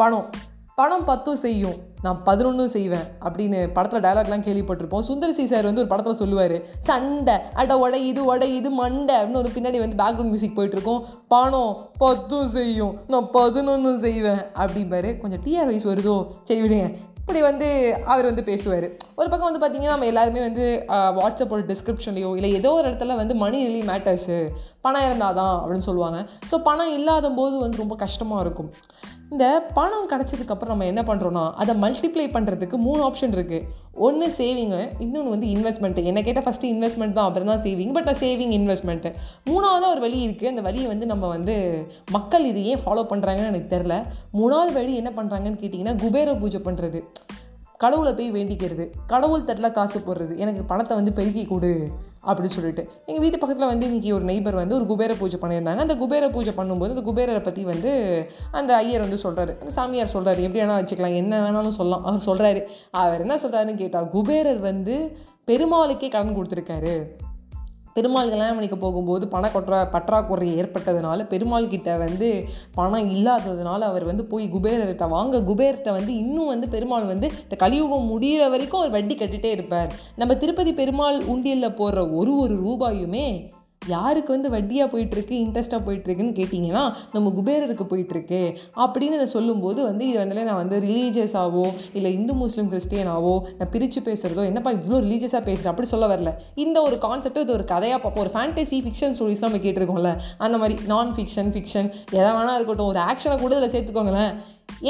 பணம். பணம் பத்தும் செய்யும். நான் பதினொன்றும் செய்வேன் அப்படின்னு படத்தில் டைலாக்லாம் கேள்விப்பட்டிருப்போம். சுந்தரசி சார் வந்து ஒரு படத்தில் சொல்லுவார் சண்டை அட உடை இது உடை இது மண்டை அப்படின்னு ஒரு பின்னாடி வந்து பேக்ரவுண்ட் மியூசிக் போயிட்டுருக்கோம். பணம் பத்தும் செய்யும். நான் பதினொன்றும் செய்வேன் அப்படிம்பாரு. கொஞ்சம் டிஆர் வயசு வருதோ? சரி விடுங்க இப்படி வந்து அவர் வந்து பேசுவார். ஒரு பக்கம் வந்து பார்த்திங்கன்னா நம்ம எல்லாருமே வந்து வாட்ஸ்அப்போட டிஸ்கிரிப்ஷன்லையோ இல்லை ஏதோ ஒரு இடத்துல வந்து மணி ரிலி மேட்டர்ஸு பணம் இருந்தால் தான் அப்படின்னு சொல்லுவாங்க. ஸோ பணம் இல்லாத போது வந்து ரொம்ப கஷ்டமாக இருக்கும். இந்த பணம் கிடச்சதுக்கப்புறம் நம்ம என்ன பண்ணுறோன்னா அதை மல்டிப்ளை பண்ணுறதுக்கு மூணு ஆப்ஷன் இருக்குது ஒன்று சேவிங்கு இன்னொன்று வந்து இன்வெஸ்ட்மெண்ட்டு என்ன கேட்டால் ஃபஸ்ட்டு இன்வெஸ்ட்மெண்ட் தான் அப்புறம் தான் சேவிங் பட் நான் சேவிங் இன்வெஸ்ட்மெண்ட்டு மூணாவது ஒரு வழி இருக்குது அந்த வழியை வந்து நம்ம வந்து மக்கள் இது ஏன் ஃபாலோ பண்ணுறாங்கன்னு எனக்கு தெரில மூணாவது வழி என்ன பண்ணுறாங்கன்னு கேட்டிங்கன்னா குபேர பூஜை பண்ணுறது கடவுளை போய் வேண்டிக்கிறது. கடவுள் தட்டில் காசு போடுறது. எனக்கு பணத்தை வந்து பெருக்கி கொடு. அப்படின்னு சொல்லிட்டு. எங்கள் வீட்டு பக்கத்தில் வந்து இன்றைக்கி ஒரு நெய்பர் வந்து ஒரு குபேர பூஜை பண்ணியிருந்தாங்க. அந்த குபேர பூஜை பண்ணும்போது அந்த குபேரரை பற்றி வந்து அந்த ஐயர் வந்து சொல்கிறாரு அந்த சாமியார் சொல்கிறாரு எப்படி வேணால் வச்சுக்கலாம். என்ன வேணாலும் சொல்லலாம். அவர் சொல்கிறாரு அவர் என்ன சொல்கிறாருன்னு கேட்டால் குபேரர் வந்து பெருமாளுக்கே கடன் கொடுத்துருக்காரு. பெருமாள் கல்யாணம் பண்ணிக்க போகும்போது பண கொற்றா பற்றாக்குறை ஏற்பட்டதுனால பெருமாள் கிட்ட வந்து பணம் இல்லாததுனால அவர் வந்து போய் குபேரர்கிட்ட வாங்க குபேர்கிட்ட வந்து இன்னும் வந்து பெருமாள் வந்து இந்த கலியுகம் முடிகிற வரைக்கும் அவர் வட்டி கட்டிகிட்டே இருப்பார். நம்ம திருப்பதி பெருமாள் உண்டியலில் போடுற ஒரு ஒரு ரூபாயுமே யாருக்கு வந்து வட்டியாக போயிட்டுருக்கு இன்ட்ரெஸ்ட்டாக போயிட்டுருக்குன்னு கேட்டிங்கன்னா நம்ம குபேரருக்கு போயிட்டுருக்கு அப்படின்னு அதை சொல்லும்போது வந்து இது வந்து நான் வந்து ரிலீஜியஸாவோ இல்லை இந்து முஸ்லீம் கிறிஸ்டியனாவோ நான் பிரித்து பேசுகிறதோ என்னப்பா இவ்வளோ ரிலீஜியஸாக பேசுகிறேன் அப்படி சொல்ல வரல. இந்த ஒரு கான்செப்ட் இது ஒரு கதையாக பார்ப்போம் ஒரு ஃபேண்டசி ஃபிக்ஷன் ஸ்டோரிஸ் நம்ம கேட்டிருக்கோம்ல. அந்த மாதிரி நான் ஃபிக்ஷன் ஃபிக்ஷன் எதை வேணால் இருக்கட்டும். ஒரு ஆக்ஷனை கூட இதில் சேர்த்துக்கோங்களேன்.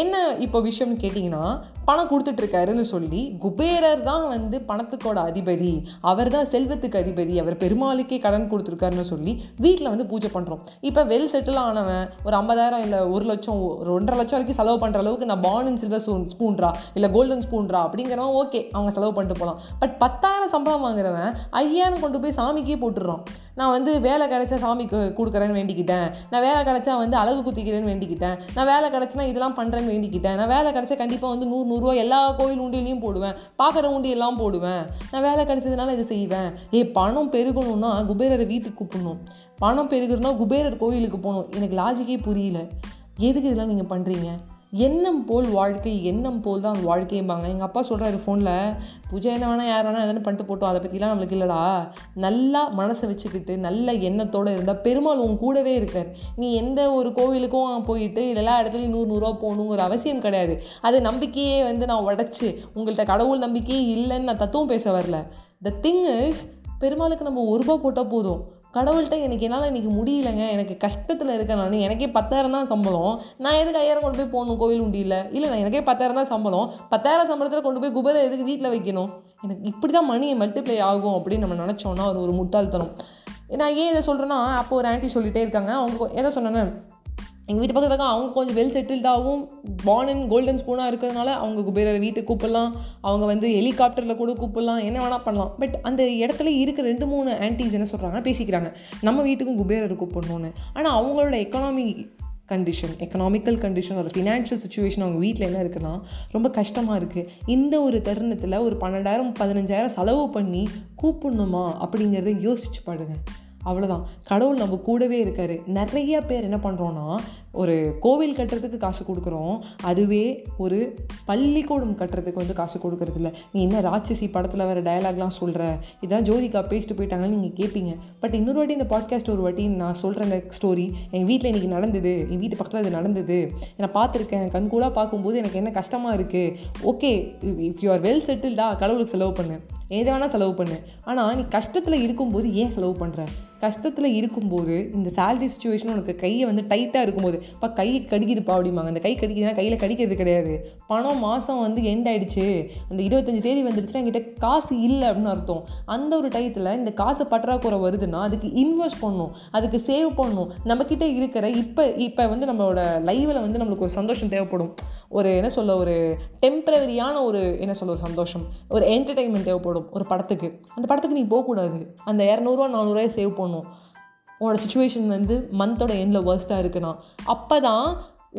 என்ன இப்போ விஷயம்னு கேட்டிங்கன்னா பணம் கொடுத்துட்ருக்காருன்னு சொல்லி குபேரர் தான் வந்து பணத்துக்கோட அதிபதி அவர் தான் செல்வத்துக்கு அதிபதி அவர் பெருமாளுக்கே கடன் கொடுத்துருக்காருன்னு சொல்லி வீட்டில் வந்து பூஜை பண்ணுறோம் இப்போ வெல் செட்டில் ஆனவன் ஒரு ஐம்பதாயிரம் இல்லை ஒரு லட்சம் ஒரு ஒன்றரை லட்சம் வரைக்கும் செலவு பண்ணுற அளவுக்கு நான் பான் அண்ட் சில்வர் ஸ்பூன் ஸ்பூன்றா இல்லை கோல்டன் ஸ்பூன்றா அப்படிங்கிறவன் ஓகே அவங்க செலவு பண்ணிட்டு போகலாம் பட் பத்தாயிரம் சம்பளம் வாங்குறவன் ஐயாயிரம் கொண்டு போய் சாமிக்கே போட்டுடுறான். நான் வந்து வேலை கிடைச்சா சாமிக்கு கொடுக்குறேன்னு வேண்டிக்கிட்டேன். நான் வேலை கிடைச்சா வந்து அழகு குத்திக்கிறேன்னு வேண்டிக்கிட்டேன். நான் வேலை கிடைச்சினா இதெல்லாம் பண்ணுறேன்னு வேண்டிக்கிட்டேன். நான் வேலை கிடைச்சா கண்டிப்பாக வந்து நூறு நூறுரூவா எல்லா கோயில் உண்டியிலையும் போடுவேன். பார்க்குற உண்டியெல்லாம் போடுவேன். நான் வேலை கிடைச்சதுனால இது செய்வேன். ஏ பணம் பெருகணும்னா குபேரரை வீட்டுக்கு கூப்பிடணும். பணம் பெருகணும்னா குபேரர் கோயிலுக்கு போகணும். எனக்கு லாஜிக்கே புரியல. எதுக்கு இதெல்லாம் நீங்கள் பண்ணுறீங்க எண்ணம் போல் வாழ்க்கை எண்ணம் போல் தான் வாழ்க்கைம்பாங்க. எங்கள் அப்பா சொல்கிறாரு ஃபோனில் பூஜை என்ன வேணால் யார் வேணால் எதனா பண்ணிட்டு போட்டோம். அதை பற்றிலாம் நம்மளுக்கு இல்லைடா. நல்லா மனசை வச்சுக்கிட்டு நல்ல எண்ணத்தோடு இருந்தால் பெருமாள் உன் கூடவே இருக்கார். நீ எந்த ஒரு கோவிலுக்கும் போயிட்டு எல்லா இடத்துலையும் நூறு நூறுரூவா போகணுங்கிற அவசியம் கிடையாது. அது நம்பிக்கையே வந்து நான் உடச்சி உங்கள்கிட்ட கடவுள் நம்பிக்கையே இல்லைன்னு நான் தத்துவம் பேச வரல. த திங் இஸ் பெருமாளுக்கு நம்ம ஒரு ரூபா போட்டால் போதும். கடவுள்கிட்ட எனக்கு என்னால் இன்றைக்கி முடியலைங்க. எனக்கு கஷ்டத்தில் இருக்கேன் நான். எனக்கே பத்தாயிரம் தான் சம்பளம். நான் எதுக்கு ஐயாயிரம் கொண்டு போய் போகணும் கோவில் உண்டியில் இல்லை நான் எனக்கே பத்தாயிரம் தான் சம்பளம். பத்தாயிரம் சம்பளத்தில் கொண்டு போய் குபரை எதுக்கு வீட்டில் வைக்கணும்? எனக்கு இப்படி தான் மணி மல்டிப்ளை ஆகும் அப்படின்னு நம்ம நினச்சோன்னா ஒரு ஒரு முட்டாள்தனம். நான் ஏன் இதை சொல்கிறேன்னா அப்போ ஒரு ஆண்டி சொல்லிகிட்டே இருக்காங்க. அவங்க எதை சொன்னேன்னு எங்கள் வீட்டு பக்கத்தில் இருக்க அவங்க கொஞ்சம் வெல் செட்டில்டாகவும் பார்ன் அண்ட் கோல்டன் ஸ்பூனாக இருக்கிறதுனால அவங்க குபேரரை வீட்டுக்கு கூப்பிடலாம். அவங்க வந்து ஹெலிகாப்டரில் கூட கூப்பிடலாம். என்ன வேணால் பண்ணலாம். பட் அந்த இடத்துல இருக்க ரெண்டு மூணு ஆன்டிஸ் என்ன சொல்கிறாங்கன்னா பேசிக்கிறாங்க. நம்ம வீட்டுக்கும் குபேரரை கூப்பிடணும்னு. ஆனால் அவங்களோட எக்கனாமி கண்டிஷன் எக்கனாமிக்கல் கண்டிஷன் ஒரு ஃபினான்ஷியல் சுச்சுவேஷன் அவங்க வீட்டில் என்ன இருக்குன்னா ரொம்ப கஷ்டமாக இருக்குது இந்த ஒரு தருணத்தில் ஒரு பன்னெண்டாயிரம் பதினஞ்சாயிரம் செலவு பண்ணி கூப்பிடணுமா அப்படிங்கிறத யோசிச்சு பாடுங்க அவ்வளோதான் கடவுள் நம்ம கூடவே இருக்கார். நிறைய பேர் என்ன பண்ணுறோன்னா ஒரு கோவில் கட்டுறதுக்கு காசு கொடுக்குறோம். அதுவே ஒரு பள்ளிக்கூடம் கட்டுறதுக்கு வந்து காசு கொடுக்கறதில்ல. நீ என்ன ராட்சசி படத்தில் வேறு டயலாக்லாம் சொல்கிற இதான் ஜோதிகா பேசிட்டு போயிட்டாங்கன்னு நீங்கள் கேட்பீங்க பட் இன்னொரு வாட்டி இந்த பாட்காஸ்ட் ஒரு வாட்டி நான் சொல்கிற இந்த ஸ்டோரி எங்கள் வீட்டில் இன்றைக்கி நடந்தது. என் வீட்டு பக்கத்தில் இது நடந்தது. நான் பார்த்துருக்கேன். கண்கூடாக பார்க்கும்போது எனக்கு என்ன கஷ்டமாக இருக்குது okay if you are well செட்டில்டா கடவுளுக்கு செலவு பண்ணு. எதை வேணால் செலவு பண்ணு. ஆனால் நீ கஷ்டத்தில் இருக்கும்போது ஏன் செலவு பண்ணுற கஷ்டத்தில் இருக்கும்போது இந்த சேலரி சுச்சுவேஷன் உனக்கு கையை வந்து டைட்டாக இருக்கும்போது இப்போ கையை கடிக்குதுப்பா அப்படிம்பாங்க. அந்த கை கடிக்குதுன்னா கையில் கடிக்கிறது கிடையாது. பணம் மாதம் வந்து எண்ட் ஆகிடுச்சு அந்த இருபத்தஞ்சி தேதி வந்துடுச்சுன்னா என்கிட்ட காசு இல்லை அப்படின்னு அர்த்தம். அந்த ஒரு டயத்தில் இந்த காசு பற்றாக்குறை வருதுன்னா அதுக்கு இன்வெஸ்ட் பண்ணணும். அதுக்கு சேவ் பண்ணணும். நம்மக்கிட்ட இருக்கிற இப்போ இப்போ வந்து நம்மளோட லைவில் வந்து நம்மளுக்கு ஒரு சந்தோஷம் தேவைப்படும். ஒரு என்ன சொல்ல ஒரு டெம்பரவரியான ஒரு என்ன சொல்ல ஒரு சந்தோஷம். ஒரு என்டர்டெயின்மெண்ட் தேவைப்படும். ஒரு படத்துக்கு. அந்த படத்துக்கு நீ போகக்கூடாது. அந்த இரநூறுவா நானூறுவாயை சேவ் பண்ணும் உன்னோட சுச்சுவேஷன் வந்து மந்தோட எண்டில் வேர்ஸ்ட்டாக இருக்குன்னா அப்போ தான்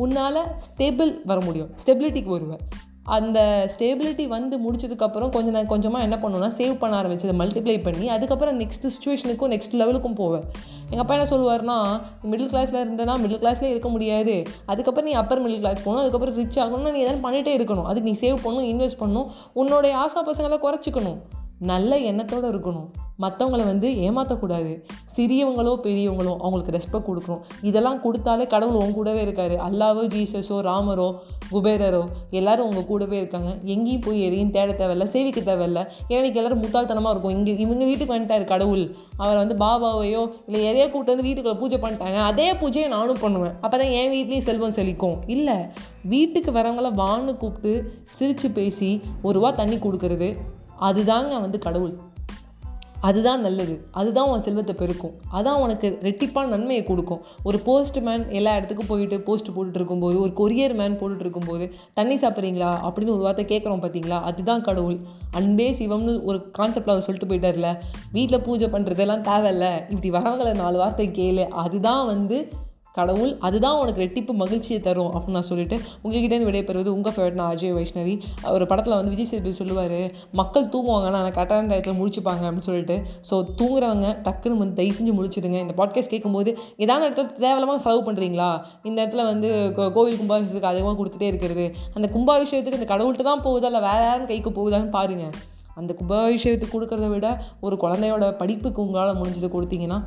உன்னால் ஸ்டேபிள் வர முடியும். ஸ்டெபிலிட்டிக்கு வருவேன் அந்த ஸ்டேபிலிட்டி வந்து முடிச்சதுக்கப்புறம் கொஞ்சம் நான் கொஞ்சமாக என்ன பண்ணுவேன்னா சேவ் பண்ண ஆரம்பிச்சது மல்டிப்ளை பண்ணி அதுக்கப்புறம் நெக்ஸ்ட் சுச்சுவேஷனுக்கும் நெக்ஸ்ட் லெவலுக்கும் போவேன். எங்கள் அப்பா என்ன சொல்லுவார்னா மிடில் கிளாஸில் இருந்தேன்னா மிடில் கிளாஸ்லேயே இருக்க முடியாது. அதுக்கப்புறம் நீ அப்பர் மிடில் கிளாஸ் போகணும் அதுக்கப்புறம் ரிச் ஆகணும்னா நீ எதாவது பண்ணிகிட்டே இருக்கணும். அதுக்கு நீ சேவ் பண்ணணும் இன்வெஸ்ட் பண்ணணும். உன்னோடைய ஆசா பசங்களை குறைச்சிக்கணும். நல்ல எண்ணத்தோடு இருக்கணும். மற்றவங்கள வந்து ஏமாற்றக்கூடாது சிறியவங்களோ பெரியவங்களோ அவங்களுக்கு ரெஸ்பெக்ட் கொடுக்கணும். இதெல்லாம் கொடுத்தாலே கடவுள் உங்க கூடவே இருக்காரு. அல்லாவோ ஜீசஸோ ராமரோ குபேரரோ எல்லாரும் உங்கள் கூடவே இருக்காங்க. எங்கேயும் போய் எதையும் தேட தேவையில்ல சேவிக்க தேவையில்ல. ஏன்னா எனக்கு எல்லாரும் முட்டாள்தனமாக இருக்கும். இங்கே இவங்க வீட்டுக்கு வந்துட்டாரு கடவுள். அவர் வந்து பாபாவையோ இல்லை எதையோ கூப்பிட்டு வந்து வீட்டுக்குள்ள பூஜை பண்ணிட்டாங்க. அதே பூஜையை நானும் பண்ணுவேன். அப்போ தான் என் வீட்லேயும் செல்வம் செழிக்கும். இல்லை வீட்டுக்கு வரவங்கள வான்னு கூப்பிட்டு சிரித்து பேசி ஒரு ரூபா தண்ணி கொடுக்கறது அதுதாங்க வந்து கடவுள். அதுதான் நல்லது. அதுதான் உன் செல்வத்தை பெருக்கும். அதான் உனக்கு ரெட்டிப்பான நன்மையை கொடுக்கும். ஒரு போஸ்ட் மேன் எல்லா இடத்துக்கும் போயிட்டு போஸ்ட் போட்டுட்டு இருக்கும்போது ஒரு கொரியர் மேன் போட்டுட்டு இருக்கும்போது தண்ணி சாப்பிட்றீங்களா? அப்படின்னு ஒரு வார்த்தை கேட்குறோம் பார்த்தீங்களா அதுதான் கடவுள். அன்பே சிவம்னு ஒரு கான்செப்டில் அவர் சொல்லிட்டு போயிட்டார்ல வீட்டில் பூஜை பண்ணுறதெல்லாம் தேவையில்ல. இப்படி வரவங்களை நாலு வார்த்தை கேளு. அதுதான் வந்து கடவுள் அதுதான் உனக்கு ரெட்டிப்பு மகிழ்ச்சியை தரும் அப்படின்னு நான் சொல்லிட்டு உங்ககிட்டேருந்து விடைபெறுவது உங்கள் ஃபேவரட் நான் அஜய் வைஷ்ணவி. ஒரு படத்தில் வந்து விஜய் சேதுபதி சொல்லுவார் மக்கள் தூங்குவாங்க ஆனால் கரெக்டான டயத்தில் முடிச்சுப்பாங்க அப்படின்னு சொல்லிட்டு. ஸோ தூங்குறவங்க டக்குன்னு வந்து தயவு செஞ்சு முடிச்சிடுங்க இந்த பாட்காஸ்ட் கேட்கும்போது ஏதாவது இடத்துல தேவையில்லாமல் செலவு பண்ணுறீங்களா இந்த இடத்துல வந்து கோ- கோவில் கும்பாபிஷேகத்துக்கு அதிகமாக கொடுத்துட்டே இருக்கிறது. அந்த கும்பாபிஷேகத்துக்கு இந்த கடவுள்கிட்ட தான் போகுதா? இல்லை வேறு யாரும் கைக்கு போகுதான்னு பாருங்கள் அந்த கும்பாபிஷேகத்துக்கு கொடுக்கறத விட ஒரு குழந்தையோட படிப்புக்கு உங்களால் முடிஞ்சது கொடுத்தீங்கன்னா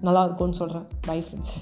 நல்லா இருக்கும்னு சொல்கிறேன் பை ஃப்ரெண்ட்ஸ்